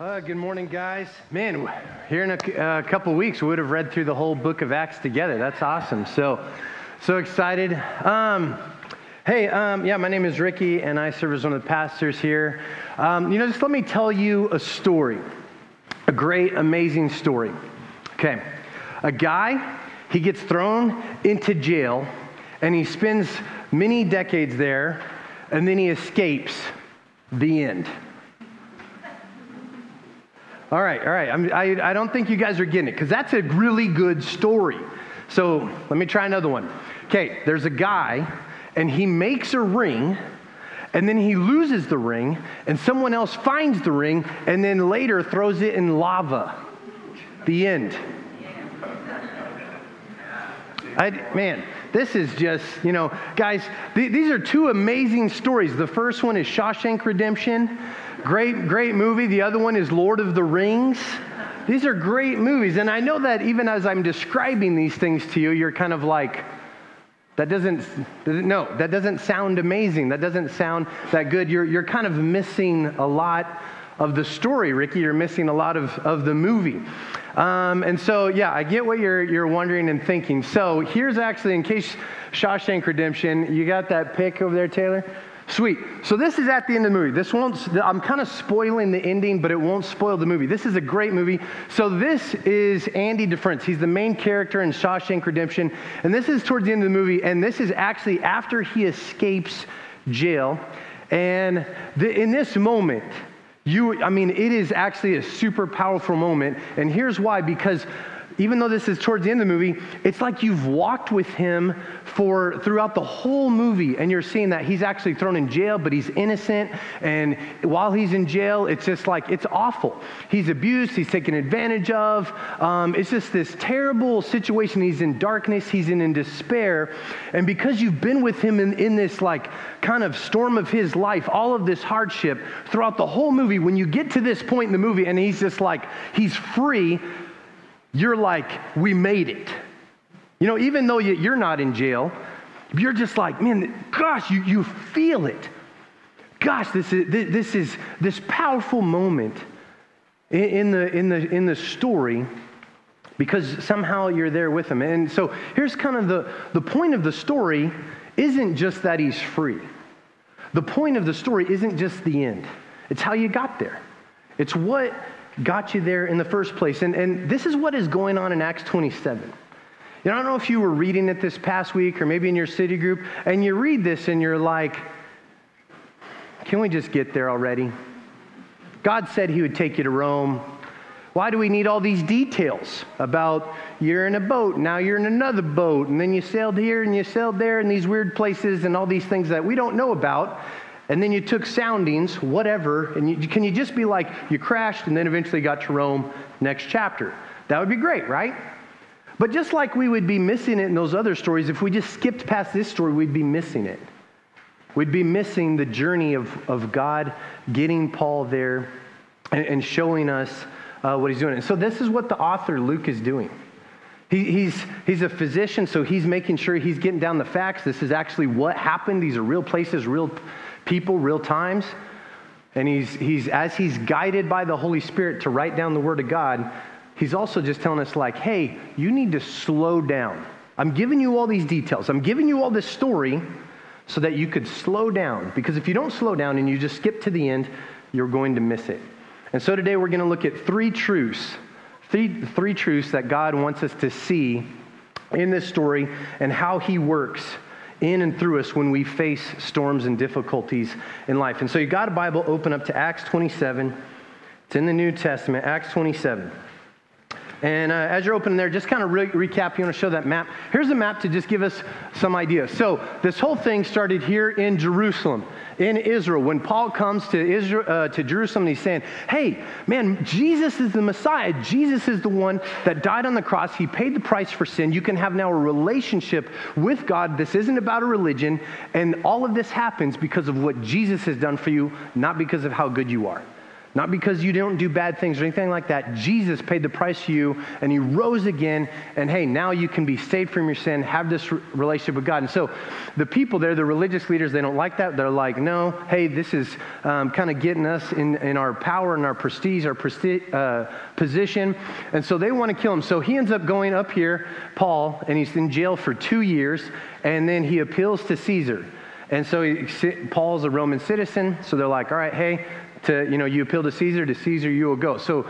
Uh, good morning, guys. Man, here in a uh, couple weeks, we would have read through the whole book of Acts together. That's awesome. So, so excited. Um, hey, um, yeah, my name is Ricky, and I serve as one of the pastors here. Um, you know, just let me tell you a story, a great, amazing story. Okay, a guy, he gets thrown into jail, and he spends many decades there, and then he escapes. The end. All right, all right. I, I don't think you guys are getting it because that's a really good story. So let me try another one. Okay, there's a guy and he makes a ring and then he loses the ring and someone else finds the ring and then later throws it in lava. The end. I, man, this is just, you know, guys, th- these are two amazing stories. The first one is Shawshank Redemption. Great, great movie. The other one is Lord of the Rings. These are great movies. And I know that even as I'm describing these things to you, you're kind of like, that doesn't, no, that doesn't sound amazing. That doesn't sound that good. You're, you're kind of missing a lot of the story, Ricky. You're missing a lot of, of the movie. Um, and so, yeah, I get what you're, you're wondering and thinking. So here's actually, in case Shawshank Redemption, you got that pick over there, Taylor? Sweet. So this is at the end of the movie. This won't, I'm kind of spoiling the ending, but it won't spoil the movie. This is a great movie. So this is Andy Dufresne. He's the main character in Shawshank Redemption. And this is towards the end of the movie. And this is actually after he escapes jail. And the, in this moment, you, I mean, it is actually a super powerful moment. And here's why because even though this is towards the end of the movie, it's like you've walked with him for throughout the whole movie, and you're seeing that he's actually thrown in jail, but he's innocent. And while he's in jail, it's just like it's awful. He's abused, he's taken advantage of. Um, it's just this terrible situation. He's in darkness, he's in, in despair. And because you've been with him in, in this like kind of storm of his life, all of this hardship throughout the whole movie, when you get to this point in the movie and he's just like, he's free you're like, we made it. You know, even though you're not in jail, you're just like, man, gosh, you, you feel it. Gosh, this is, this is this powerful moment in the, in, the, in the story because somehow you're there with him. And so here's kind of the, the point of the story isn't just that he's free. The point of the story isn't just the end. It's how you got there. It's what got you there in the first place. And, and this is what is going on in Acts 27. You know, I don't know if you were reading it this past week or maybe in your city group, and you read this and you're like, can we just get there already? God said he would take you to Rome. Why do we need all these details about you're in a boat, now you're in another boat, and then you sailed here and you sailed there in these weird places and all these things that we don't know about? And then you took soundings, whatever, and you, can you just be like, you crashed and then eventually got to Rome, next chapter? That would be great, right? But just like we would be missing it in those other stories, if we just skipped past this story, we'd be missing it. We'd be missing the journey of, of God getting Paul there and, and showing us uh, what he's doing. And so, this is what the author Luke is doing. He, he's, he's a physician, so he's making sure he's getting down the facts. This is actually what happened. These are real places, real people, real times. And he's, he's, as he's guided by the Holy Spirit to write down the Word of God, he's also just telling us, like, hey, you need to slow down. I'm giving you all these details. I'm giving you all this story so that you could slow down. Because if you don't slow down and you just skip to the end, you're going to miss it. And so today we're going to look at three truths, three, three truths that God wants us to see in this story and how he works in and through us when we face storms and difficulties in life. And so you got a Bible, open up to Acts 27. It's in the New Testament, Acts 27. And uh, as you're opening there, just kind of re- recap, you want to show that map. Here's a map to just give us some ideas. So, this whole thing started here in Jerusalem, in Israel. When Paul comes to, Israel, uh, to Jerusalem, he's saying, Hey, man, Jesus is the Messiah. Jesus is the one that died on the cross. He paid the price for sin. You can have now a relationship with God. This isn't about a religion. And all of this happens because of what Jesus has done for you, not because of how good you are. Not because you don't do bad things or anything like that. Jesus paid the price for you and he rose again. And hey, now you can be saved from your sin, have this relationship with God. And so the people there, the religious leaders, they don't like that. They're like, no, hey, this is um, kind of getting us in, in our power and our prestige, our prestige, uh, position. And so they want to kill him. So he ends up going up here, Paul, and he's in jail for two years. And then he appeals to Caesar. And so he, Paul's a Roman citizen. So they're like, all right, hey, to, you know, you appeal to Caesar, to Caesar you will go. So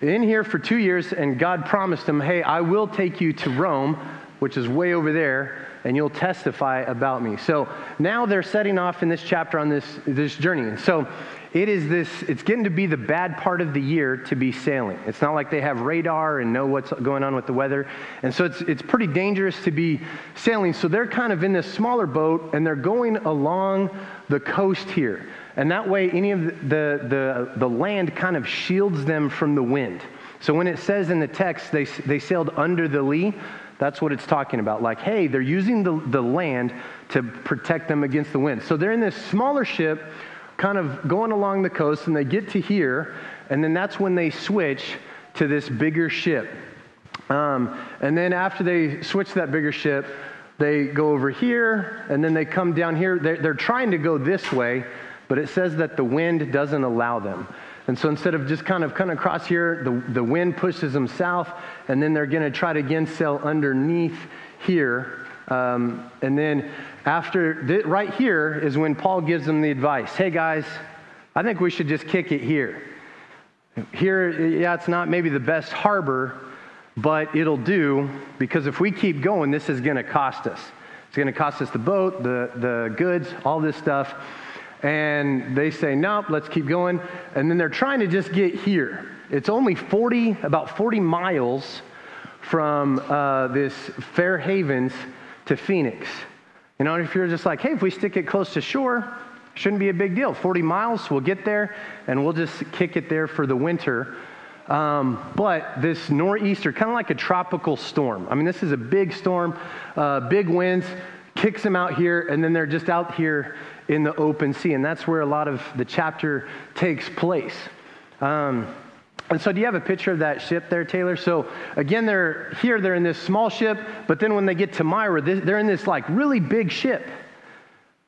in here for two years, and God promised him, hey, I will take you to Rome, which is way over there, and you'll testify about me. So now they're setting off in this chapter on this, this journey. And so it is this, it's getting to be the bad part of the year to be sailing. It's not like they have radar and know what's going on with the weather. And so it's, it's pretty dangerous to be sailing. So they're kind of in this smaller boat and they're going along the coast here. And that way, any of the, the, the land kind of shields them from the wind. So when it says in the text they, they sailed under the lee, that's what it's talking about. Like, hey, they're using the, the land to protect them against the wind. So they're in this smaller ship, kind of going along the coast, and they get to here, and then that's when they switch to this bigger ship. Um, and then after they switch that bigger ship, they go over here, and then they come down here. They're, they're trying to go this way, but it says that the wind doesn't allow them. And so instead of just kind of coming across here, the, the wind pushes them south, and then they're going to try to again sail underneath here. Um, and then after, th- right here is when Paul gives them the advice hey guys, I think we should just kick it here. Here, yeah, it's not maybe the best harbor, but it'll do because if we keep going, this is going to cost us. It's going to cost us the boat, the, the goods, all this stuff and they say, nope, let's keep going. And then they're trying to just get here. It's only 40, about 40 miles from uh, this Fair Havens to Phoenix. You know, if you're just like, hey, if we stick it close to shore, shouldn't be a big deal. 40 miles, we'll get there, and we'll just kick it there for the winter. Um, but this nor'easter, kind of like a tropical storm. I mean, this is a big storm, uh, big winds, kicks them out here, and then they're just out here in the open sea. And that's where a lot of the chapter takes place. Um, and so, do you have a picture of that ship there, Taylor? So, again, they're here, they're in this small ship, but then when they get to Myra, they're in this like really big ship.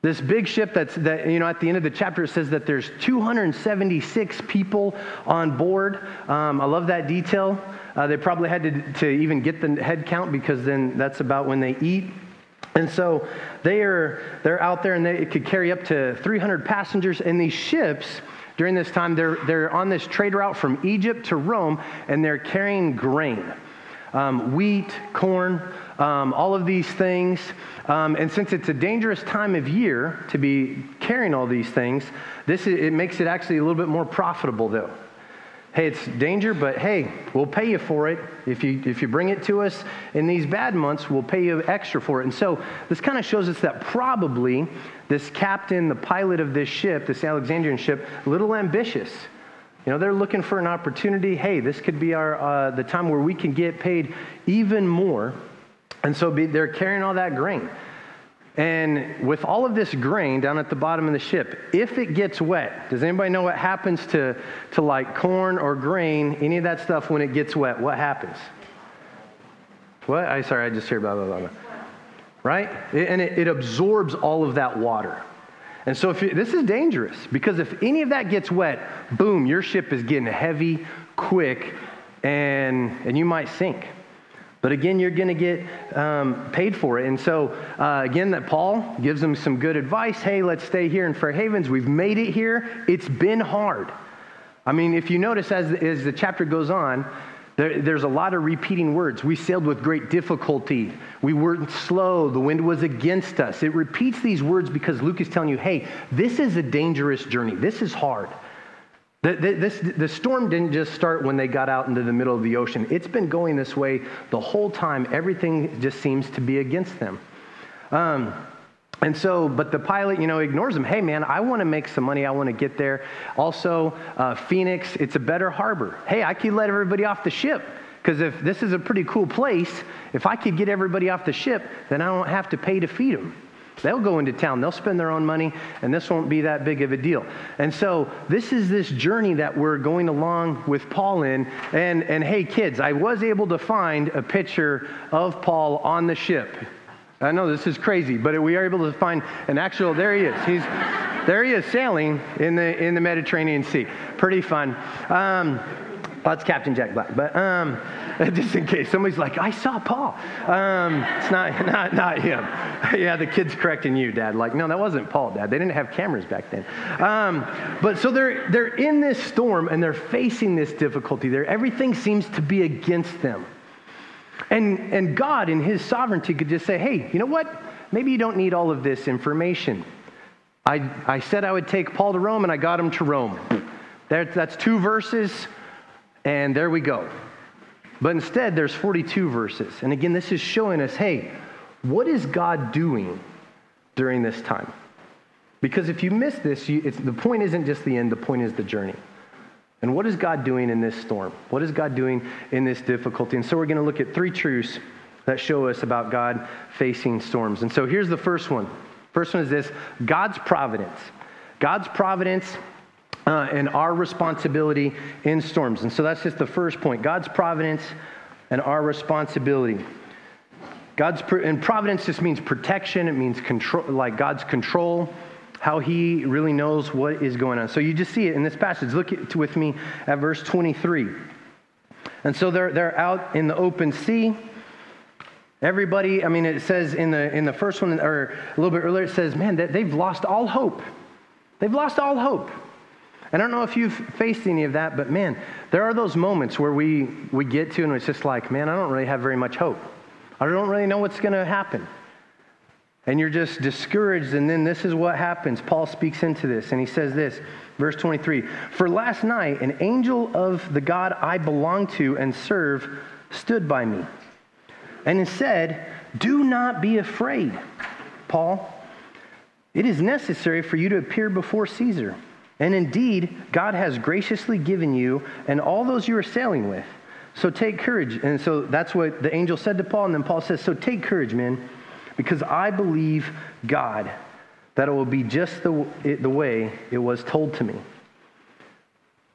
This big ship that's, that, you know, at the end of the chapter, it says that there's 276 people on board. Um, I love that detail. Uh, they probably had to, to even get the head count because then that's about when they eat. And so they are they're out there and they, could carry up to 300 passengers. And these ships, during this time, they're, they're on this trade route from Egypt to Rome and they're carrying grain. Um, wheat, corn, um, all of these things. Um, and since it's a dangerous time of year to be carrying all these things, this is, it makes it actually a little bit more profitable, though hey, it's danger, but hey, we'll pay you for it. If you, if you bring it to us in these bad months, we'll pay you extra for it. And so this kind of shows us that probably this captain, the pilot of this ship, this Alexandrian ship, a little ambitious. You know, they're looking for an opportunity. Hey, this could be our, uh, the time where we can get paid even more. And so be, they're carrying all that grain. And with all of this grain down at the bottom of the ship, if it gets wet, does anybody know what happens to, to like corn or grain, any of that stuff when it gets wet? What happens? What? I sorry, I just heard blah blah blah. blah. Right? And it, it absorbs all of that water. And so if you, this is dangerous because if any of that gets wet, boom, your ship is getting heavy, quick, and and you might sink. But again, you're going to get um, paid for it. And so, uh, again, that Paul gives them some good advice. Hey, let's stay here in Fair Havens. We've made it here. It's been hard. I mean, if you notice as, as the chapter goes on, there, there's a lot of repeating words. We sailed with great difficulty. We weren't slow. The wind was against us. It repeats these words because Luke is telling you, hey, this is a dangerous journey. This is hard. The, the, this, the storm didn't just start when they got out into the middle of the ocean. It's been going this way the whole time. Everything just seems to be against them. Um, and so, but the pilot, you know, ignores them. Hey, man, I want to make some money. I want to get there. Also, uh, Phoenix, it's a better harbor. Hey, I could let everybody off the ship. Because if this is a pretty cool place, if I could get everybody off the ship, then I don't have to pay to feed them. They'll go into town, they'll spend their own money, and this won't be that big of a deal. And so, this is this journey that we're going along with Paul in. And, and hey, kids, I was able to find a picture of Paul on the ship. I know this is crazy, but we are able to find an actual, there he is. He's, there he is sailing in the, in the Mediterranean Sea. Pretty fun. Um, well, it's Captain Jack Black, but um, just in case somebody's like, I saw Paul. Um, it's not, not, not him. yeah, the kid's correcting you, Dad. Like, no, that wasn't Paul, Dad. They didn't have cameras back then. Um, but so they're, they're in this storm and they're facing this difficulty. There, everything seems to be against them. And, and God, in His sovereignty, could just say, hey, you know what? Maybe you don't need all of this information. I, I said I would take Paul to Rome, and I got him to Rome. There, that's two verses, and there we go. But instead, there's 42 verses. And again, this is showing us hey, what is God doing during this time? Because if you miss this, you, the point isn't just the end, the point is the journey. And what is God doing in this storm? What is God doing in this difficulty? And so we're going to look at three truths that show us about God facing storms. And so here's the first one. First one is this God's providence. God's providence uh, and our responsibility in storms. And so that's just the first point God's providence and our responsibility. God's and providence just means protection, it means control, like God's control, how he really knows what is going on. So you just see it in this passage. Look at, with me at verse 23. And so they're, they're out in the open sea. Everybody, I mean, it says in the, in the first one, or a little bit earlier, it says, man, they've lost all hope. They've lost all hope. I don't know if you've faced any of that, but man, there are those moments where we, we get to and it's just like, man, I don't really have very much hope. I don't really know what's going to happen. And you're just discouraged, and then this is what happens. Paul speaks into this, and he says this, verse 23 For last night, an angel of the God I belong to and serve stood by me and he said, Do not be afraid, Paul. It is necessary for you to appear before Caesar. And indeed, God has graciously given you and all those you are sailing with. So take courage. And so that's what the angel said to Paul. And then Paul says, So take courage, men, because I believe God that it will be just the, the way it was told to me.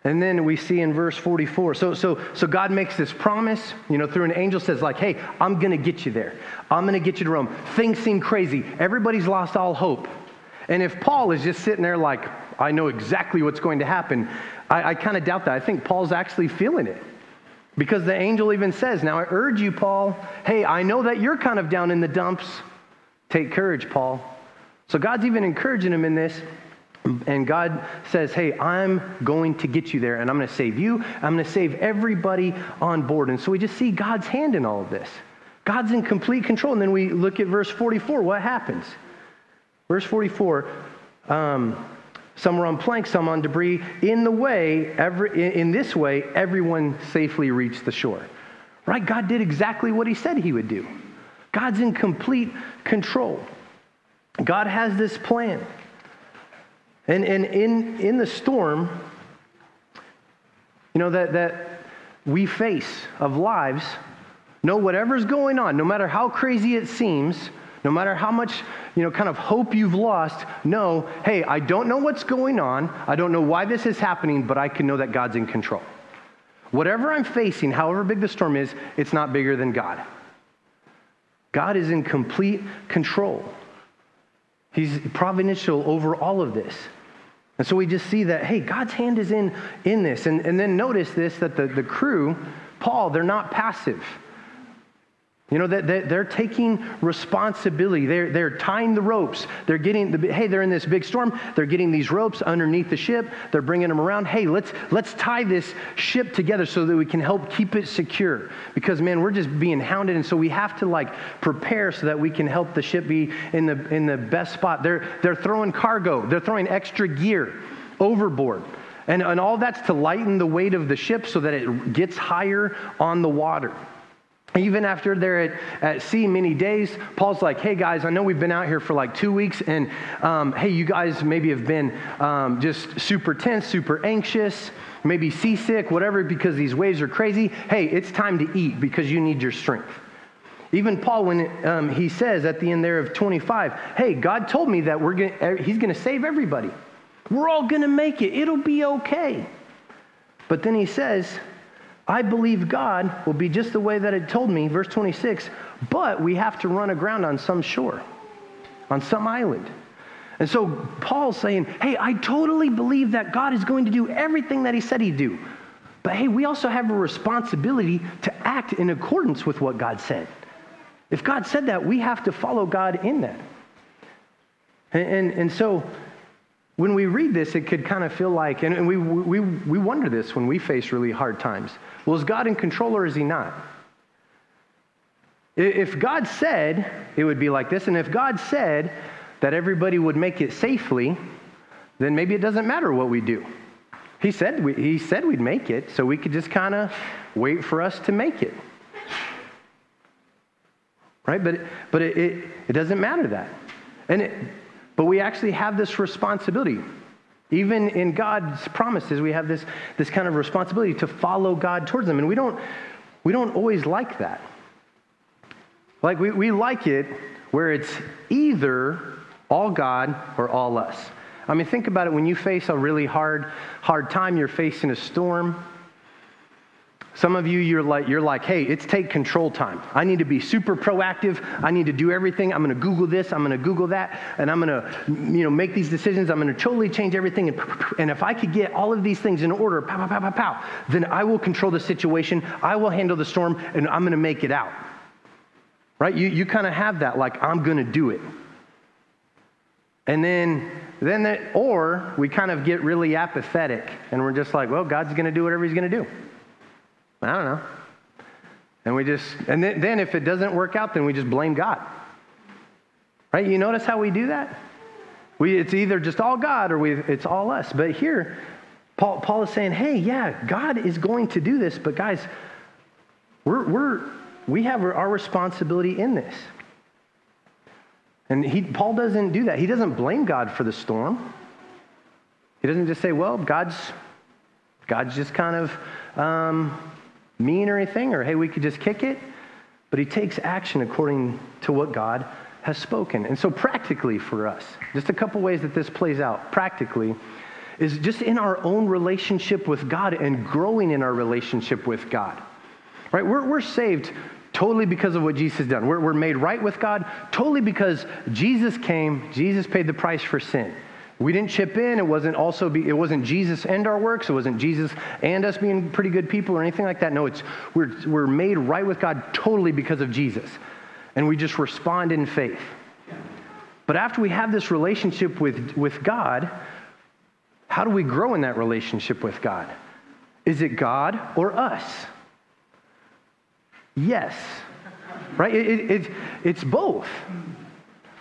And then we see in verse 44. So, so, so God makes this promise, you know, through an angel says, like, hey, I'm going to get you there. I'm going to get you to Rome. Things seem crazy. Everybody's lost all hope. And if Paul is just sitting there like, I know exactly what's going to happen. I, I kind of doubt that. I think Paul's actually feeling it. Because the angel even says, Now I urge you, Paul, hey, I know that you're kind of down in the dumps. Take courage, Paul. So God's even encouraging him in this. And God says, Hey, I'm going to get you there, and I'm going to save you. I'm going to save everybody on board. And so we just see God's hand in all of this. God's in complete control. And then we look at verse 44. What happens? Verse 44 um, some were on planks, some on debris. In the way, every, in this way, everyone safely reached the shore. Right? God did exactly what he said he would do. God's in complete control. God has this plan. And, and in, in the storm, you know, that, that we face of lives, know whatever's going on, no matter how crazy it seems, no matter how much, you know, kind of hope you've lost, know, hey, I don't know what's going on. I don't know why this is happening, but I can know that God's in control. Whatever I'm facing, however big the storm is, it's not bigger than God. God is in complete control. He's providential over all of this. And so we just see that, hey, God's hand is in, in this. And, and then notice this that the, the crew, Paul, they're not passive. You know, that they're taking responsibility. They're, they're tying the ropes. They're getting, the, hey, they're in this big storm. They're getting these ropes underneath the ship. They're bringing them around. Hey, let's, let's tie this ship together so that we can help keep it secure. Because, man, we're just being hounded. And so we have to, like, prepare so that we can help the ship be in the, in the best spot. They're, they're throwing cargo, they're throwing extra gear overboard. And, and all that's to lighten the weight of the ship so that it gets higher on the water. Even after they're at, at sea many days, Paul's like, hey guys, I know we've been out here for like two weeks, and um, hey, you guys maybe have been um, just super tense, super anxious, maybe seasick, whatever, because these waves are crazy. Hey, it's time to eat because you need your strength. Even Paul, when um, he says at the end there of 25, hey, God told me that we're gonna, he's going to save everybody. We're all going to make it. It'll be okay. But then he says, I believe God will be just the way that it told me, verse 26, but we have to run aground on some shore, on some island. And so Paul's saying, hey, I totally believe that God is going to do everything that he said he'd do. But hey, we also have a responsibility to act in accordance with what God said. If God said that, we have to follow God in that. And, and, and so when we read this, it could kind of feel like, and we, we, we wonder this when we face really hard times. Well, is God in control or is he not? If God said it would be like this, and if God said that everybody would make it safely, then maybe it doesn't matter what we do. He said, we, he said we'd make it, so we could just kind of wait for us to make it. Right? But, but it, it, it doesn't matter that. And it, but we actually have this responsibility. Even in God's promises, we have this, this kind of responsibility to follow God towards them. And we don't, we don't always like that. Like, we, we like it where it's either all God or all us. I mean, think about it when you face a really hard, hard time, you're facing a storm. Some of you, you're like, you're like, hey, it's take control time. I need to be super proactive. I need to do everything. I'm going to Google this. I'm going to Google that. And I'm going to, you know, make these decisions. I'm going to totally change everything. And, and if I could get all of these things in order, pow, pow, pow, pow, pow, then I will control the situation. I will handle the storm and I'm going to make it out. Right? You, you kind of have that, like, I'm going to do it. And then, then that, or we kind of get really apathetic and we're just like, well, God's going to do whatever he's going to do. I don't know. And we just, and then, then if it doesn't work out, then we just blame God. Right? You notice how we do that? We, it's either just all God or we, it's all us. But here, Paul, Paul is saying, hey, yeah, God is going to do this, but guys, we're, we're, we have our responsibility in this. And he, Paul doesn't do that. He doesn't blame God for the storm. He doesn't just say, well, God's, God's just kind of um, mean or anything, or hey, we could just kick it. But he takes action according to what God has spoken. And so, practically for us, just a couple ways that this plays out practically is just in our own relationship with God and growing in our relationship with God. Right? We're, we're saved totally because of what Jesus has done. We're, we're made right with God totally because Jesus came, Jesus paid the price for sin. We didn't chip in. It wasn't also be, it wasn't Jesus and our works. It wasn't Jesus and us being pretty good people or anything like that. No, it's we're, we're made right with God totally because of Jesus. And we just respond in faith. But after we have this relationship with, with God, how do we grow in that relationship with God? Is it God or us? Yes. Right? It, it, it, it's both.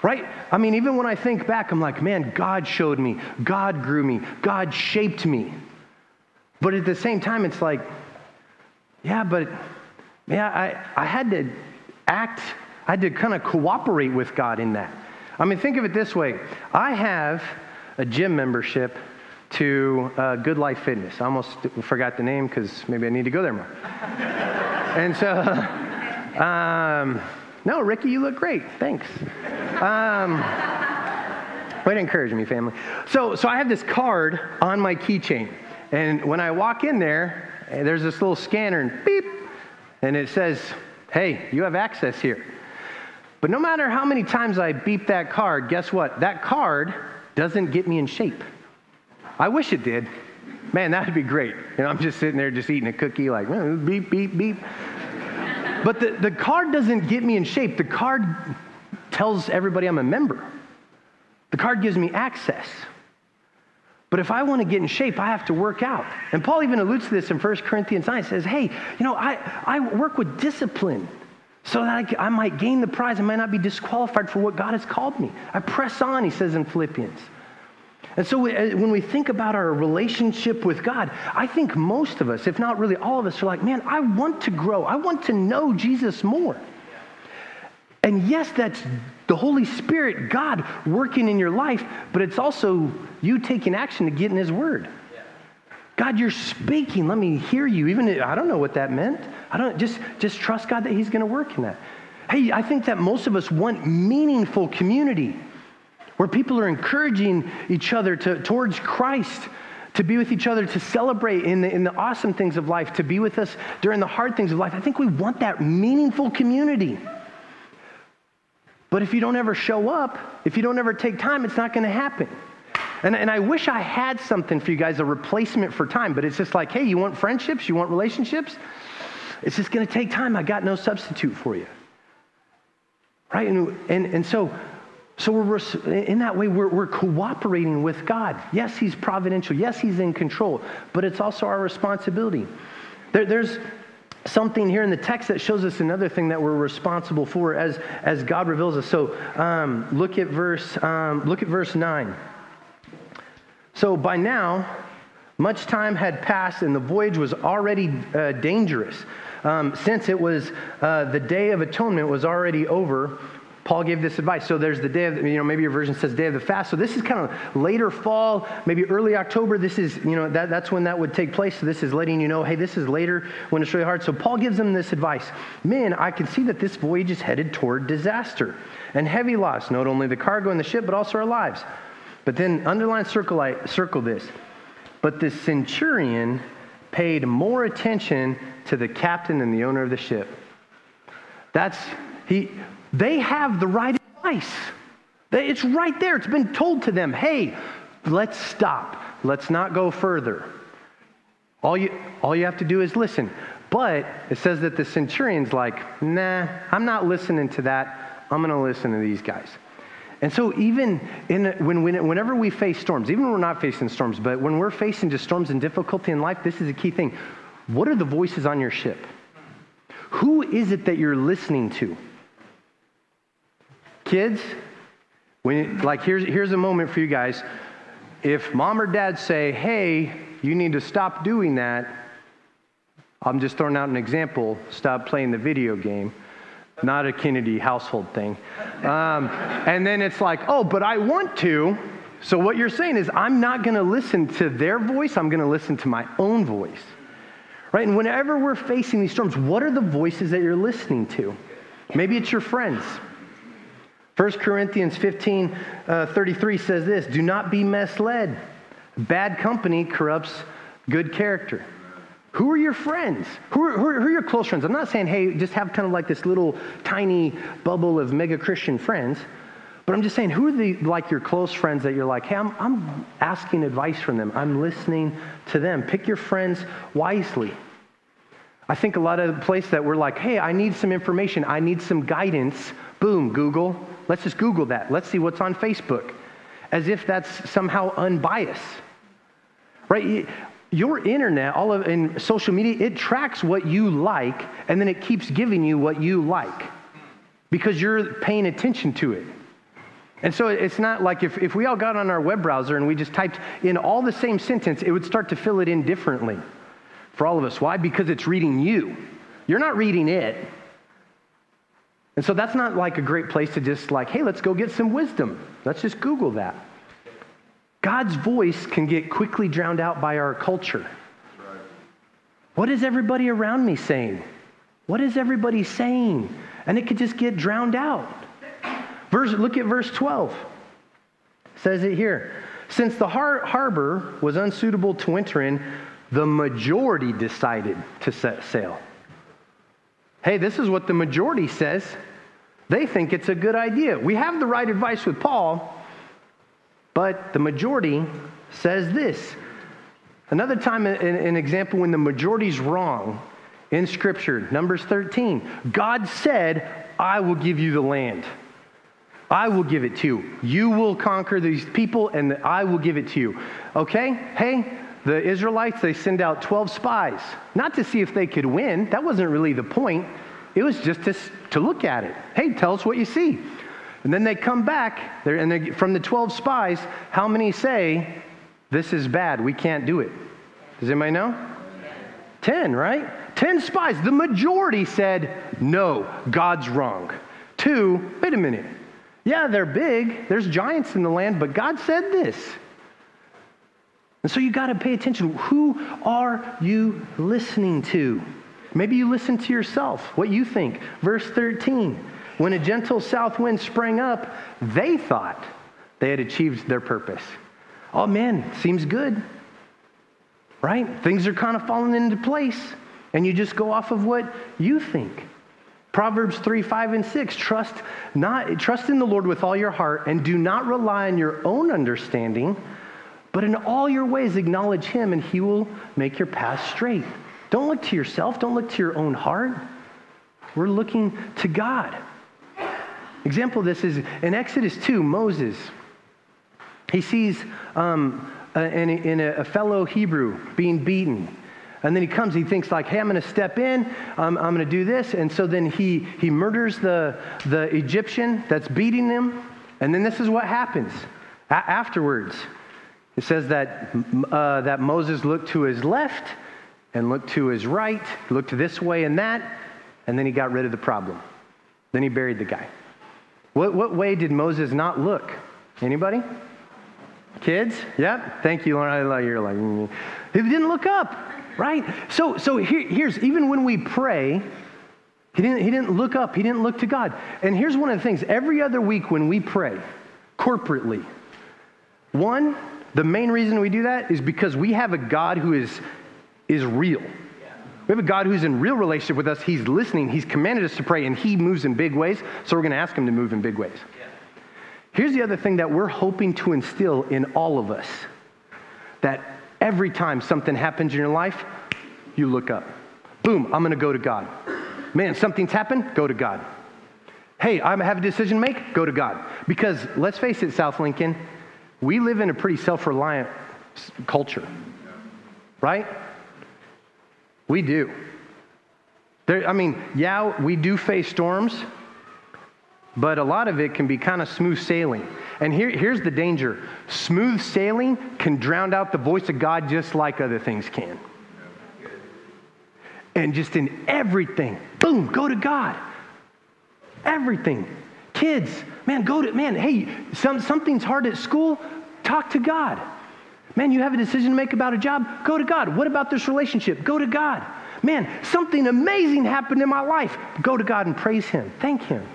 Right? I mean, even when I think back, I'm like, man, God showed me, God grew me, God shaped me. But at the same time, it's like, yeah, but yeah, I, I had to act, I had to kind of cooperate with God in that. I mean, think of it this way I have a gym membership to uh, Good Life Fitness. I almost forgot the name because maybe I need to go there more. and so, um, no, Ricky, you look great. Thanks. Um, way to encourage me, family. So, so I have this card on my keychain. And when I walk in there, there's this little scanner and beep, and it says, hey, you have access here. But no matter how many times I beep that card, guess what? That card doesn't get me in shape. I wish it did. Man, that would be great. You know, I'm just sitting there just eating a cookie, like beep, beep, beep. But the, the card doesn't get me in shape. The card tells everybody I'm a member. The card gives me access. But if I want to get in shape, I have to work out. And Paul even alludes to this in 1 Corinthians 9. He says, hey, you know, I, I work with discipline so that I, I might gain the prize. I might not be disqualified for what God has called me. I press on, he says in Philippians. And so uh, when we think about our relationship with God, I think most of us, if not really all of us, are like, man, I want to grow. I want to know Jesus more. And yes, that's the Holy Spirit, God working in your life, but it's also you taking action to get in His Word. God, you're speaking. Let me hear you. Even I don't know what that meant. I don't just just trust God that He's going to work in that. Hey, I think that most of us want meaningful community where people are encouraging each other to, towards Christ, to be with each other, to celebrate in the, in the awesome things of life, to be with us during the hard things of life. I think we want that meaningful community. But if you don't ever show up, if you don't ever take time, it's not going to happen. And, and I wish I had something for you guys, a replacement for time, but it's just like, hey, you want friendships? You want relationships? It's just going to take time. I got no substitute for you. Right? And, and, and so so we're, in that way, we're, we're cooperating with God. Yes, He's providential. Yes, He's in control. But it's also our responsibility. There, there's something here in the text that shows us another thing that we're responsible for as, as God reveals us. So um, look at verse um, look at verse nine. So by now, much time had passed, and the voyage was already uh, dangerous. Um, since it was uh, the day of atonement was already over Paul gave this advice. So there's the day of, you know, maybe your version says day of the fast. So this is kind of later fall, maybe early October. This is, you know, that, that's when that would take place. So this is letting you know, hey, this is later when it's really hard. So Paul gives them this advice. Men, I can see that this voyage is headed toward disaster and heavy loss, not only the cargo and the ship, but also our lives. But then underline, circle, circle this. But the centurion paid more attention to the captain and the owner of the ship. That's, he, they have the right advice. It's right there. It's been told to them hey, let's stop. Let's not go further. All you, all you have to do is listen. But it says that the centurion's like, nah, I'm not listening to that. I'm going to listen to these guys. And so, even in, when, when, whenever we face storms, even when we're not facing storms, but when we're facing just storms and difficulty in life, this is a key thing. What are the voices on your ship? Who is it that you're listening to? Kids, when, like here's, here's a moment for you guys. If mom or dad say, hey, you need to stop doing that, I'm just throwing out an example, stop playing the video game. Not a Kennedy household thing. Um, and then it's like, oh, but I want to. So what you're saying is, I'm not going to listen to their voice, I'm going to listen to my own voice. Right? And whenever we're facing these storms, what are the voices that you're listening to? Maybe it's your friends. 1 Corinthians 15 uh, 33 says this Do not be misled. Bad company corrupts good character. Who are your friends? Who are, who, are, who are, your close friends? I'm not saying, hey, just have kind of like this little tiny bubble of mega Christian friends, but I'm just saying, who are the like your close friends that you're like, hey, I'm, I'm asking advice from them. I'm listening to them. Pick your friends wisely. I think a lot of the place that we're like, hey, I need some information. I need some guidance. Boom, Google. Let's just Google that. Let's see what's on Facebook. As if that's somehow unbiased. Right? Your internet, all of in social media, it tracks what you like and then it keeps giving you what you like because you're paying attention to it. And so it's not like if, if we all got on our web browser and we just typed in all the same sentence, it would start to fill it in differently for all of us. Why? Because it's reading you. You're not reading it. And so that's not like a great place to just like, hey, let's go get some wisdom. Let's just Google that. God's voice can get quickly drowned out by our culture. What is everybody around me saying? What is everybody saying? And it could just get drowned out. Verse, look at verse 12. It says it here. Since the har- harbor was unsuitable to winter in, the majority decided to set sail. Hey, this is what the majority says. They think it's a good idea. We have the right advice with Paul, but the majority says this. Another time, an, example when the majority's wrong in Scripture, Numbers 13. God said, I will give you the land. I will give it to you. You will conquer these people, and I will give it to you. Okay? Hey, the Israelites, they send out 12 spies, not to see if they could win. That wasn't really the point. It was just to, to look at it. Hey, tell us what you see. And then they come back, and they, from the 12 spies, how many say, This is bad, we can't do it? Does anybody know? 10, right? 10 spies. The majority said, No, God's wrong. Two, wait a minute. Yeah, they're big, there's giants in the land, but God said this. And so you got to pay attention. Who are you listening to? Maybe you listen to yourself, what you think. Verse 13 when a gentle south wind sprang up, they thought they had achieved their purpose. Oh man, seems good. Right? Things are kind of falling into place, and you just go off of what you think. Proverbs 3, 5, and 6. Trust, not, trust in the Lord with all your heart and do not rely on your own understanding, but in all your ways acknowledge him and he will make your path straight. Don't look to yourself, don't look to your own heart. We're looking to God. Example of this is in Exodus 2, Moses. He sees um, a, in, a, a fellow Hebrew being beaten. And then he comes, he thinks like, hey, I'm going to step in, um, I'm going to do this. And so then he, he murders the, the Egyptian that's beating him. And then this is what happens a- afterwards. It says that, uh, that Moses looked to his left and looked to his right, looked this way and that, and then he got rid of the problem. Then he buried the guy. What, what way did Moses not look? Anybody? Kids? Yep. Thank you, Lauren. You're like, mm. he didn't look up right? So, so here, here's even when we pray, he didn't, he didn't look up, he didn't look to God. And here's one of the things every other week when we pray corporately, one, the main reason we do that is because we have a God who is, is real. We have a God who's in real relationship with us. He's listening. He's commanded us to pray, and He moves in big ways. So we're going to ask Him to move in big ways. Here's the other thing that we're hoping to instill in all of us that Every time something happens in your life, you look up. Boom, I'm going to go to God. Man, something's happened, go to God. Hey, I have a decision to make, go to God. Because let's face it, South Lincoln, we live in a pretty self reliant culture, right? We do. There, I mean, yeah, we do face storms, but a lot of it can be kind of smooth sailing. And here, here's the danger smooth sailing can drown out the voice of God just like other things can. And just in everything, boom, go to God. Everything. Kids, man, go to, man, hey, some, something's hard at school, talk to God. Man, you have a decision to make about a job, go to God. What about this relationship? Go to God. Man, something amazing happened in my life. Go to God and praise Him. Thank Him.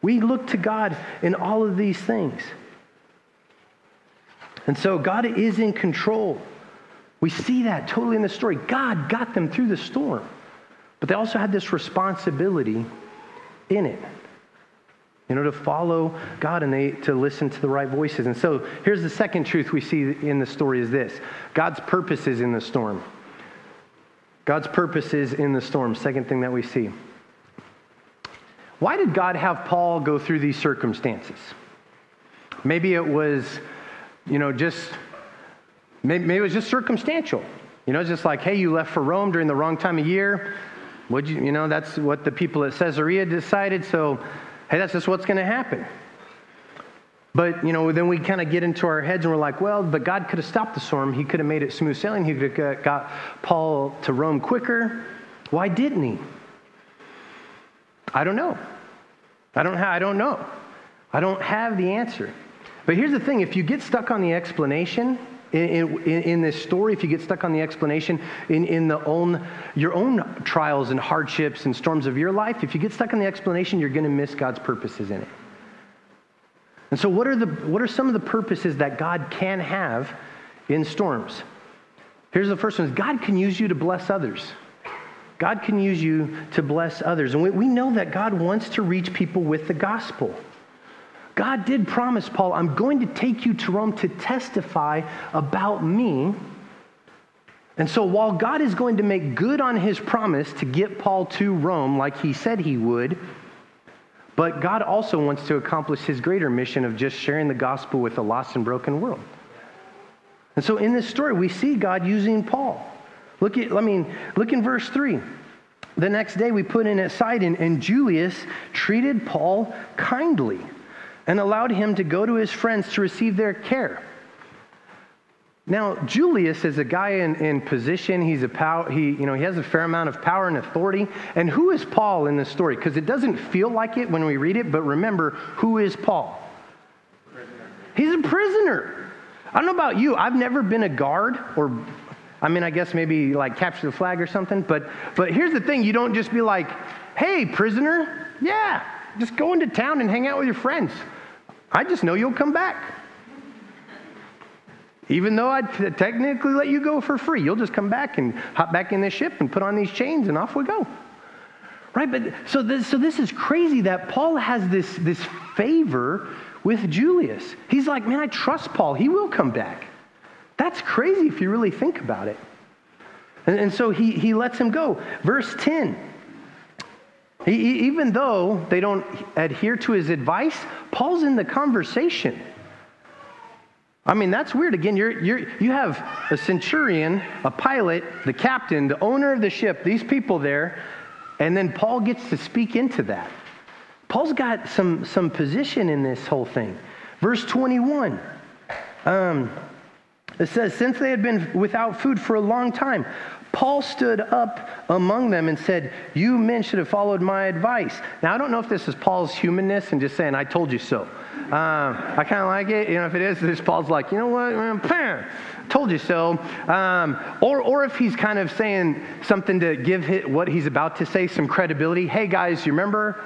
We look to God in all of these things. And so God is in control. We see that totally in the story. God got them through the storm, but they also had this responsibility in it. You know, to follow God and they, to listen to the right voices. And so here's the second truth we see in the story is this God's purpose is in the storm. God's purpose is in the storm. Second thing that we see. Why did God have Paul go through these circumstances? Maybe it was, you know, just, maybe, it was just circumstantial. You know, just like, hey, you left for Rome during the wrong time of year. Would you, you know, that's what the people at Caesarea decided. So, hey, that's just what's going to happen. But, you know, then we kind of get into our heads and we're like, well, but God could have stopped the storm. He could have made it smooth sailing. He could have got Paul to Rome quicker. Why didn't he? I don't know. I don't, ha- I don't know. I don't have the answer. But here's the thing if you get stuck on the explanation, in, in, in, this story, if you get stuck on the explanation in, in the own, your own trials and hardships and storms of your life, if you get stuck on the explanation, you're going to miss God's purposes in it. And so, what are, the, what are some of the purposes that God can have in storms? Here's the first one is God can use you to bless others. God can use you to bless others. And we, we know that God wants to reach people with the gospel. God did promise Paul, I'm going to take you to Rome to testify about me. And so while God is going to make good on his promise to get Paul to Rome like he said he would, but God also wants to accomplish his greater mission of just sharing the gospel with a lost and broken world. And so in this story, we see God using Paul. Look at, I mean, look in verse 3. The next day we put in at Sidon, and Julius treated Paul kindly and allowed him to go to his friends to receive their care. Now, Julius is a guy in, in position. He's a power, he, you know, he has a fair amount of power and authority. And who is Paul in this story? Because it doesn't feel like it when we read it, but remember, who is Paul? Prisoner. He's a prisoner. I don't know about you. I've never been a guard or I mean, I guess maybe like capture the flag or something. But, but here's the thing you don't just be like, hey, prisoner, Yeah, just go into town and hang out with your friends. I just know you'll come back. Even though I'd technically let you go for free, you'll just come back and hop back in this ship and put on these chains and off we go. Right? But so this, so this is crazy that Paul has this, this favor with Julius. He's like, man, I trust Paul. He will come back. That's crazy if you really think about it. And, and so he, he lets him go. Verse 10. He, even though they don't adhere to his advice, Paul's in the conversation. I mean, that's weird. Again, you're, you're, you have a centurion, a pilot, the captain, the owner of the ship, these people there, and then Paul gets to speak into that. Paul's got some, some position in this whole thing. Verse 21. Um, it says, Since they had been without food for a long time, Paul stood up among them and said, You men should have followed my advice. Now, I don't know if this is Paul's humanness and just saying, I told you so. Uh, I kind of like it. You know, if it is, this Paul's like, you know what? Bam, told you so. Um, or, or if he's kind of saying something to give what he's about to say some credibility. Hey, guys, you remember?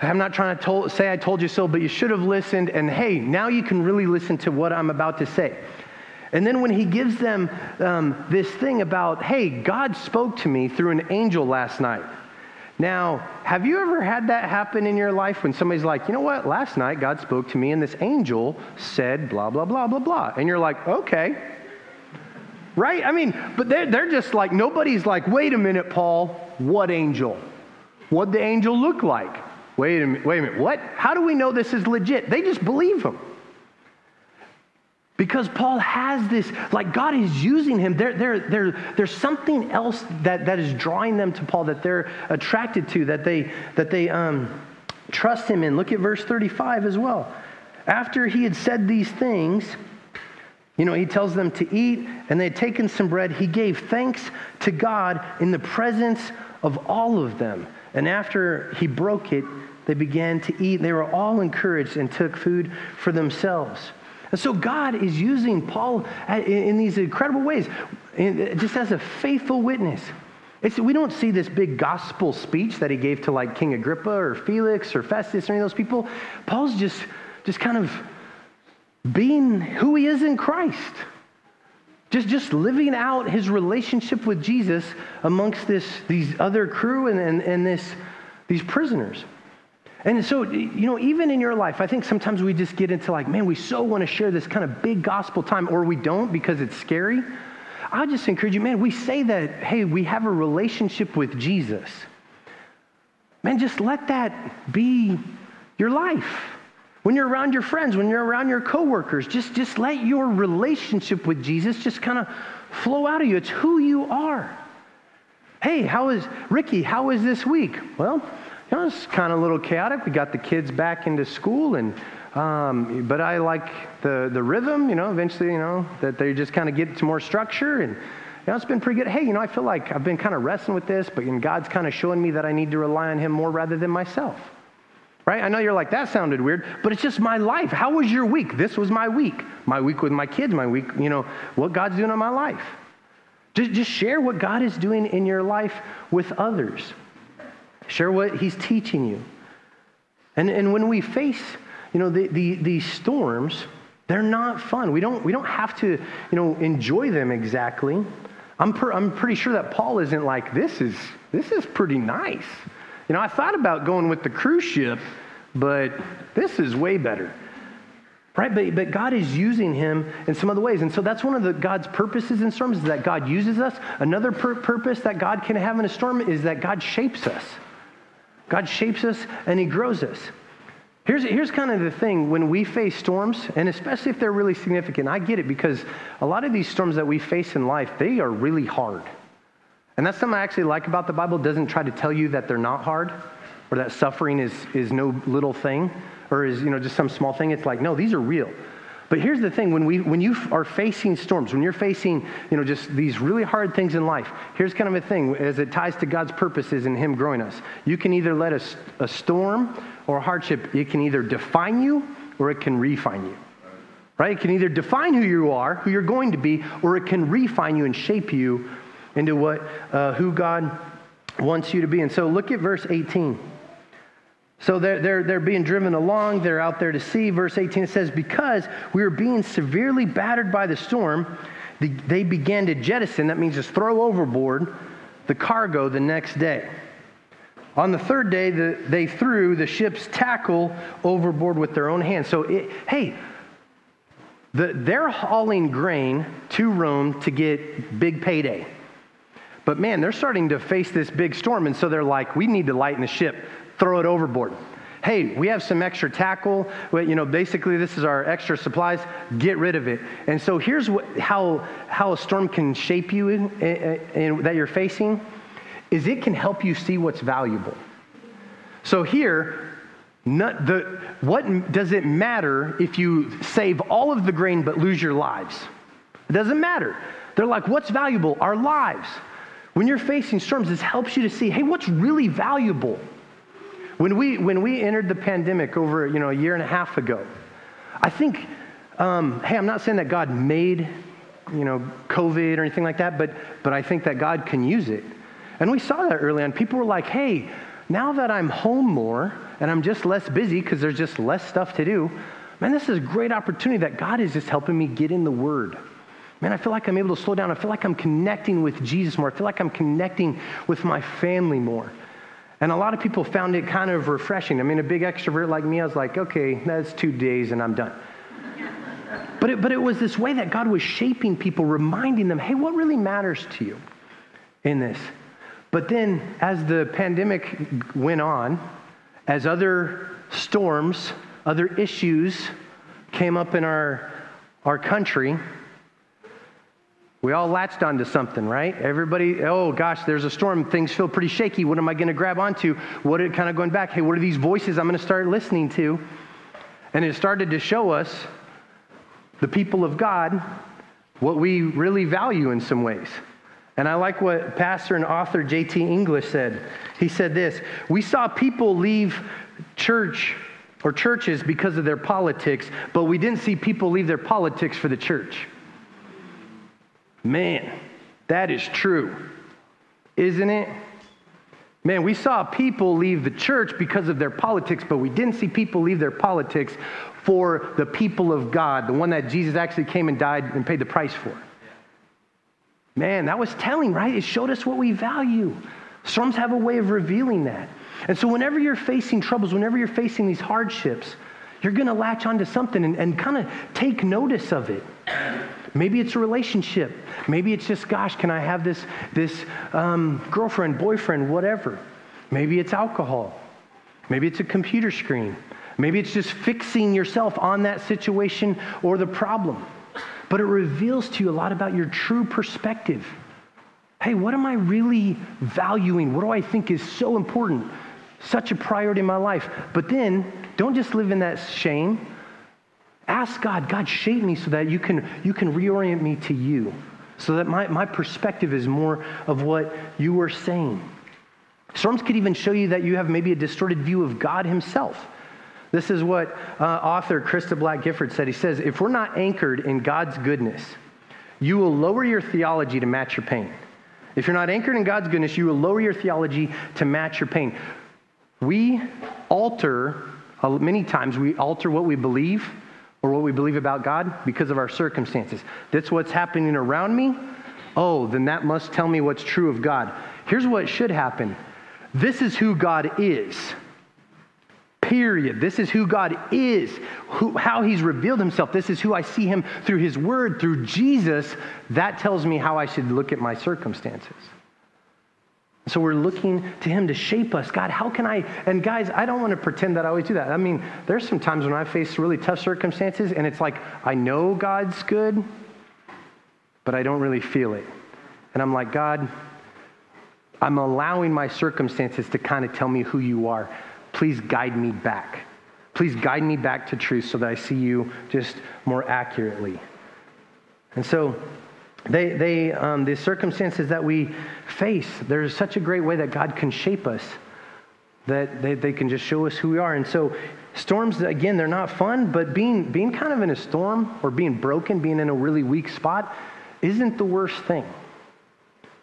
I'm not trying to tol- say I told you so, but you should have listened. And hey, now you can really listen to what I'm about to say. And then when he gives them um, this thing about, hey, God spoke to me through an angel last night. Now, have you ever had that happen in your life when somebody's like, you know what, last night God spoke to me and this angel said blah, blah, blah, blah, blah. And you're like, okay. Right? I mean, but they're, they're just like, nobody's like, wait a minute, Paul, what angel? What'd the angel look like? Wait a minute, wait a minute, what? How do we know this is legit? They just believe him. Because Paul has this, like God is using him. There, there, there, there's something else that, that is drawing them to Paul that they're attracted to, that they, that they um, trust him in. Look at verse 35 as well. After he had said these things, you know, he tells them to eat, and they had taken some bread. He gave thanks to God in the presence of all of them. And after he broke it, they began to eat. They were all encouraged and took food for themselves. And so God is using Paul in these incredible ways, just as a faithful witness. It's, we don't see this big gospel speech that he gave to like King Agrippa or Felix or Festus or any of those people. Paul's just, just kind of being who he is in Christ. Just, just living out his relationship with Jesus amongst this, these other crew and, and, and this, these prisoners. And so, you know, even in your life, I think sometimes we just get into like, man, we so want to share this kind of big gospel time, or we don't because it's scary. I just encourage you, man, we say that, hey, we have a relationship with Jesus. Man, just let that be your life. When you're around your friends, when you're around your coworkers, just, just let your relationship with Jesus just kind of flow out of you. It's who you are. Hey, how is Ricky? How is this week? Well, know, it's kind of a little chaotic. We got the kids back into school, and um, but I like the the rhythm. You know, eventually, you know, that they just kind of get to more structure, and you know, it's been pretty good. Hey, you know, I feel like I've been kind of wrestling with this, but God's kind of showing me that I need to rely on Him more rather than myself. Right? I know you're like, that sounded weird, but it's just my life. How was your week? This was my week. My week with my kids, my week, you know, what God's doing in my life. Just, just share what God is doing in your life with others. Share what he's teaching you. And, and when we face, you know, the, the, these storms, they're not fun. We don't, we don't have to, you know, enjoy them exactly. I'm, per, I'm pretty sure that Paul isn't like, this is, this is pretty nice. You know, I thought about going with the cruise ship, but this is way better. Right? But, but God is using him in some other ways. And so that's one of the, God's purposes in storms is that God uses us. Another pur- purpose that God can have in a storm is that God shapes us. God shapes us and He grows us. Here's, here's kind of the thing when we face storms, and especially if they're really significant, I get it because a lot of these storms that we face in life, they are really hard. And that's something I actually like about the Bible. It doesn't try to tell you that they're not hard or that suffering is, is no little thing or is you know just some small thing. It's like, no, these are real. But here's the thing when, we, when you are facing storms, when you're facing you know, just these really hard things in life, here's kind of a thing as it ties to God's purposes and Him growing us. You can either let a, a storm or a hardship, it can either define you or it can refine you. Right? It can either define who you are, who you're going to be, or it can refine you and shape you into what, uh, who God wants you to be. And so look at verse 18. So they're, they're, they're being driven along. They're out there to sea. Verse 18 it says, Because we were being severely battered by the storm, the, they began to jettison, that means just throw overboard, the cargo the next day. On the third day, the, they threw the ship's tackle overboard with their own hands. So, it, hey, the, they're hauling grain to Rome to get big payday. But man, they're starting to face this big storm, and so they're like, we need to lighten the ship, throw it overboard. Hey, we have some extra tackle. You know, basically, this is our extra supplies. Get rid of it. And so here's what, how, how a storm can shape you in, in, in, that you're facing is it can help you see what's valuable. So here, the, what does it matter if you save all of the grain but lose your lives? It doesn't matter. They're like, what's valuable? Our lives. When you're facing storms, this helps you to see, hey, what's really valuable? When we, when we entered the pandemic over you know, a year and a half ago, I think, um, hey, I'm not saying that God made you know, COVID or anything like that, but, but I think that God can use it. And we saw that early on. People were like, hey, now that I'm home more and I'm just less busy because there's just less stuff to do, man, this is a great opportunity that God is just helping me get in the Word. Man, I feel like I'm able to slow down. I feel like I'm connecting with Jesus more. I feel like I'm connecting with my family more. And a lot of people found it kind of refreshing. I mean, a big extrovert like me, I was like, okay, that's two days and I'm done. But it, but it was this way that God was shaping people, reminding them, hey, what really matters to you in this? But then, as the pandemic went on, as other storms, other issues came up in our, our country, we all latched onto something, right? Everybody, oh gosh, there's a storm. Things feel pretty shaky. What am I going to grab onto? What are kind of going back? Hey, what are these voices I'm going to start listening to? And it started to show us, the people of God, what we really value in some ways. And I like what pastor and author J.T. English said. He said this We saw people leave church or churches because of their politics, but we didn't see people leave their politics for the church. Man, that is true, isn't it? Man, we saw people leave the church because of their politics, but we didn't see people leave their politics for the people of God, the one that Jesus actually came and died and paid the price for. Man, that was telling, right? It showed us what we value. Storms have a way of revealing that. And so, whenever you're facing troubles, whenever you're facing these hardships, you're going to latch onto something and, and kind of take notice of it. Maybe it's a relationship. Maybe it's just, gosh, can I have this, this um, girlfriend, boyfriend, whatever. Maybe it's alcohol. Maybe it's a computer screen. Maybe it's just fixing yourself on that situation or the problem but it reveals to you a lot about your true perspective. Hey, what am I really valuing? What do I think is so important? Such a priority in my life. But then, don't just live in that shame. Ask God, God, shape me so that you can, you can reorient me to you, so that my, my perspective is more of what you are saying. Storms could even show you that you have maybe a distorted view of God Himself. This is what uh, author Christa Black Gifford said. He says, If we're not anchored in God's goodness, you will lower your theology to match your pain. If you're not anchored in God's goodness, you will lower your theology to match your pain. We alter, uh, many times, we alter what we believe or what we believe about God because of our circumstances. That's what's happening around me. Oh, then that must tell me what's true of God. Here's what should happen this is who God is. Period. This is who God is, who, how He's revealed Himself. This is who I see Him through His Word, through Jesus. That tells me how I should look at my circumstances. So we're looking to Him to shape us. God, how can I? And guys, I don't want to pretend that I always do that. I mean, there's some times when I face really tough circumstances, and it's like I know God's good, but I don't really feel it. And I'm like, God, I'm allowing my circumstances to kind of tell me who you are please guide me back. Please guide me back to truth so that I see you just more accurately. And so, they, they, um, the circumstances that we face, there's such a great way that God can shape us that they, they can just show us who we are. And so, storms, again, they're not fun, but being, being kind of in a storm or being broken, being in a really weak spot, isn't the worst thing.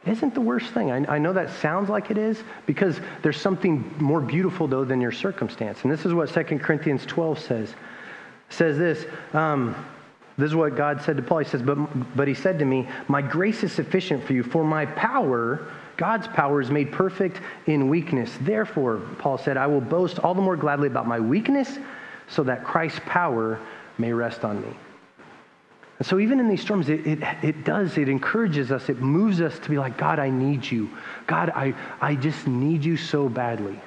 isn't the worst thing. I, I, know that sounds like it is because there's something more beautiful, though, than your circumstance. And this is what 2 Corinthians 12 says. Says this. Um, this is what God said to Paul. He says, but, but he said to me, My grace is sufficient for you, for my power, God's power, is made perfect in weakness. Therefore, Paul said, I will boast all the more gladly about my weakness so that Christ's power may rest on me. And so, even in these storms, it, it, it, does, it encourages us, it moves us to be like, God, I need you. God, I, I just need you so badly.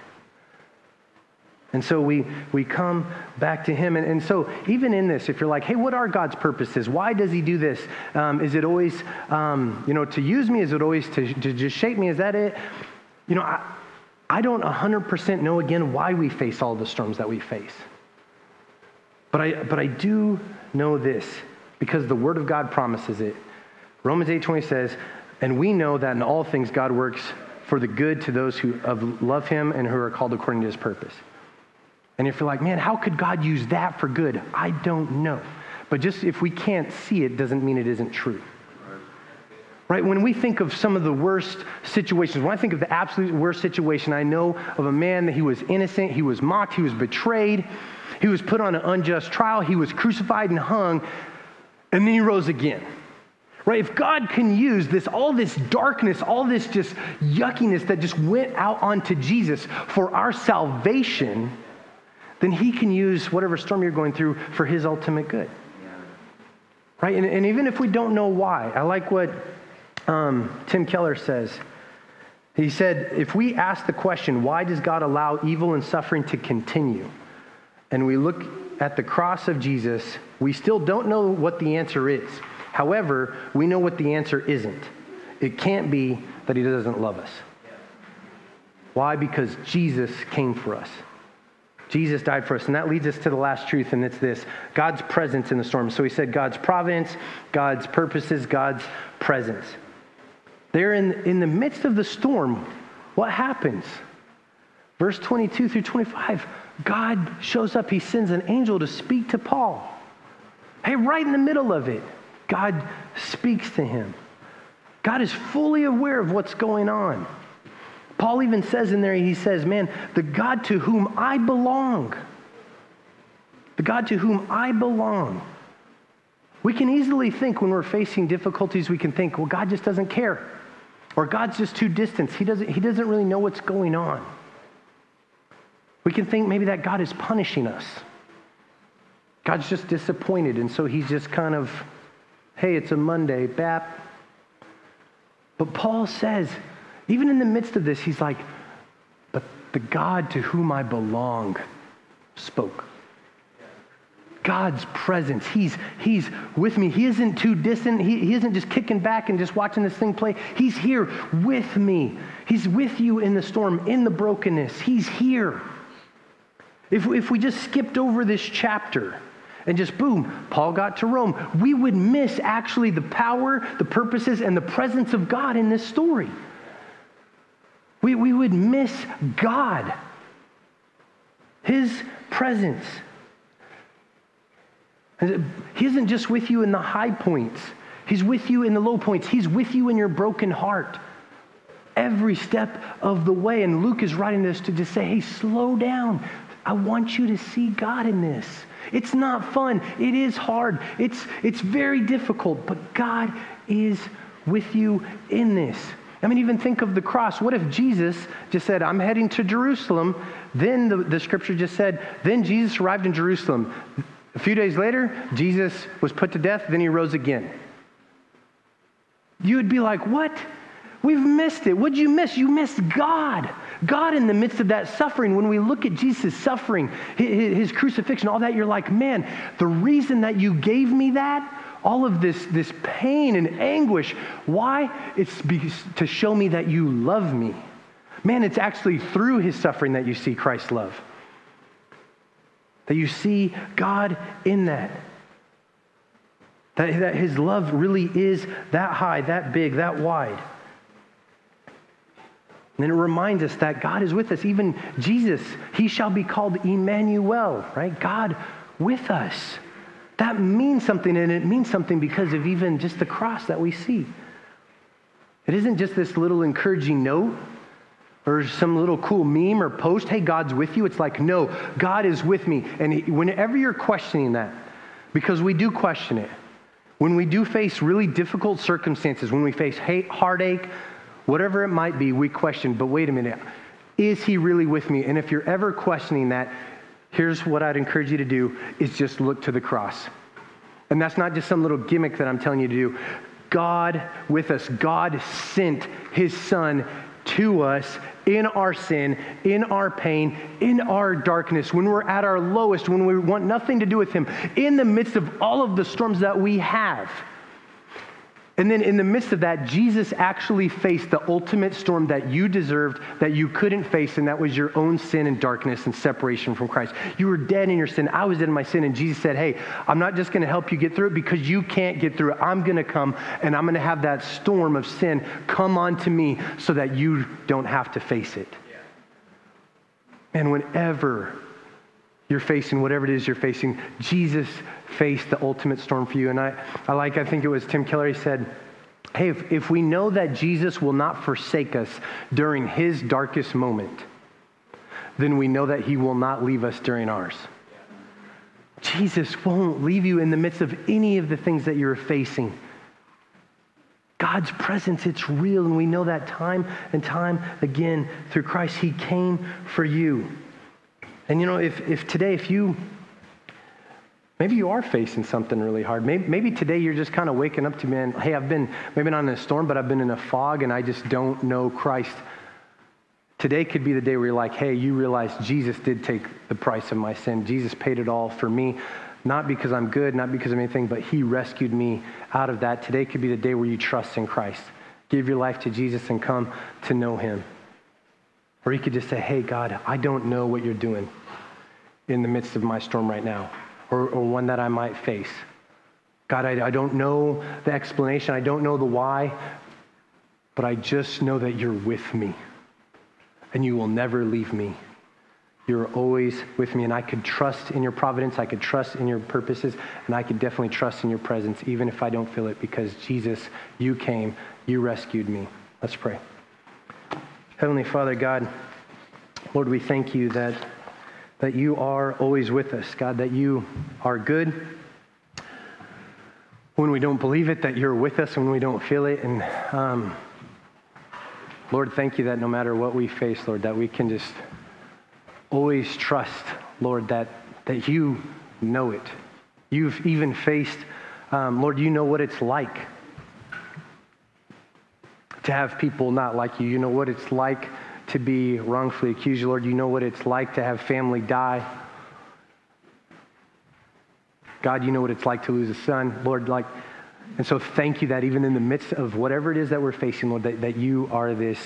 And so we, we come back to him. And, and so, even in this, if you're like, hey, what are God's purposes? Why does he do this? Um, is it always, um, you know, to use me? Is it always to, to just shape me? Is that it? You know, I, I don't 100% know again why we face all the storms that we face. But I, but I do know this because the Word of God promises it. Romans 8:20 says, "And we know that in all things God works for the good to those who love Him and who are called according to His purpose." And if you're like, "Man, how could God use that for good?" I don't know. But just if we can't see it, doesn't mean it isn't true. Right? When we think of some of the worst situations, when I think of the absolute worst situation, I know of a man that he was innocent, he was mocked, he was betrayed, he was put on an unjust trial, he was crucified and hung, and then he rose again. Right? If God can use this, all this darkness, all this just yuckiness that just went out onto Jesus for our salvation, then he can use whatever storm you're going through for his ultimate good. Right? And, and even if we don't know why, I like what um, Tim Keller says. He said, if we ask the question, why does God allow evil and suffering to continue? And we look at the cross of Jesus, we still don't know what the answer is. However, we know what the answer isn't. It can't be that he doesn't love us. Why? Because Jesus came for us. Jesus died for us. And that leads us to the last truth, and it's this God's presence in the storm. So he said God's providence, God's purposes, God's presence. There in, in the midst of the storm, what happens? Verse 22 through 25 God shows up. He sends an angel to speak to Paul. Hey, right in the middle of it, God speaks to him. God is fully aware of what's going on. Paul even says in there, he says, Man, the God to whom I belong, the God to whom I belong. We can easily think when we're facing difficulties, we can think, well, God just doesn't care. Or God's just too distant. He doesn't, he doesn't really know what's going on. We can think maybe that God is punishing us. God's just disappointed, and so he's just kind of, hey, it's a Monday, bap. But Paul says, even in the midst of this, he's like, but the God to whom I belong spoke. God's presence. He's, he's with me. He isn't too distant. He, he isn't just kicking back and just watching this thing play. He's here with me. He's with you in the storm, in the brokenness. He's here. If, if we just skipped over this chapter and just boom, Paul got to Rome, we would miss actually the power, the purposes, and the presence of God in this story. We, we would miss God, His presence. He isn't just with you in the high points, He's with you in the low points, He's with you in your broken heart. Every step of the way. And Luke is writing this to just say, hey, slow down. I want you to see God in this. It's not fun. It is hard. It's, it's very difficult, but God is with you in this. I mean, even think of the cross. What if Jesus just said, I'm heading to Jerusalem? Then the, the scripture just said, then Jesus arrived in Jerusalem. A few days later, Jesus was put to death, then he rose again. You would be like, what? We've missed it. What'd you miss? You missed God. God in the midst of that suffering, when we look at Jesus' suffering, his, his crucifixion, all that, you're like, man, the reason that you gave me that, all of this, this pain and anguish, why? It's to show me that you love me. Man, it's actually through his suffering that you see Christ's love. That you see God in that. That, that his love really is that high, that big, that wide. And it reminds us that God is with us. Even Jesus, he shall be called Emmanuel, right? God with us. That means something, and it means something because of even just the cross that we see. It isn't just this little encouraging note or some little cool meme or post, hey, God's with you. It's like, no, God is with me. And whenever you're questioning that, because we do question it, when we do face really difficult circumstances, when we face hate, heartache, whatever it might be, we question, but wait a minute, is he really with me? And if you're ever questioning that, here's what I'd encourage you to do is just look to the cross. And that's not just some little gimmick that I'm telling you to do. God with us, God sent his son to us in our sin, in our pain, in our darkness, when we're at our lowest, when we want nothing to do with him, in the midst of all of the storms that we have. And then in the midst of that, Jesus actually faced the ultimate storm that you deserved, that you couldn't face, and that was your own sin and darkness and separation from Christ. You were dead in your sin. I was dead in my sin. And Jesus said, Hey, I'm not just going to help you get through it because you can't get through it. I'm going to come and I'm going to have that storm of sin come onto me so that you don't have to face it. And whenever you're facing, whatever it is you're facing, Jesus faced the ultimate storm for you. And I, I like, I think it was Tim Keller, he said, Hey, if, if we know that Jesus will not forsake us during his darkest moment, then we know that he will not leave us during ours. Jesus won't leave you in the midst of any of the things that you're facing. God's presence, it's real, and we know that time and time again through Christ. He came for you. And you know, if, if today, if you, maybe you are facing something really hard. Maybe, maybe today you're just kind of waking up to, man, hey, I've been, maybe not in a storm, but I've been in a fog and I just don't know Christ. Today could be the day where you're like, hey, you realize Jesus did take the price of my sin. Jesus paid it all for me, not because I'm good, not because of anything, but He rescued me out of that. Today could be the day where you trust in Christ. Give your life to Jesus and come to know Him. Or you could just say, hey, God, I don't know what you're doing in the midst of my storm right now or, or one that I might face. God, I, I don't know the explanation, I don't know the why, but I just know that you're with me and you will never leave me. You're always with me, and I could trust in your providence, I could trust in your purposes, and I could definitely trust in your presence, even if I don't feel it, because Jesus, you came, you rescued me. Let's pray. Heavenly Father, God, Lord, we thank you that that you are always with us, God, that you are good. When we don't believe it, that you're with us when we don't feel it. And um, Lord, thank you that no matter what we face, Lord, that we can just always trust, Lord, that, that you know it. You've even faced, um, Lord, you know what it's like to have people not like you. You know what it's like to be wrongfully accused. Lord, you know what it's like to have family die. God, you know what it's like to lose a son. Lord, like, and so thank you that even in the midst of whatever it is that we're facing, Lord, that, that you are this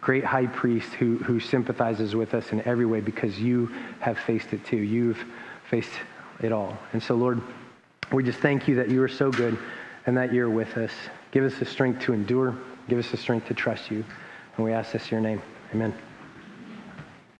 great high priest who, who sympathizes with us in every way because you have faced it too. You've faced it all. And so, Lord, we just thank you that you are so good and that you're with us. Give us the strength to endure. Give us the strength to trust you. And we ask this in your name. Amen.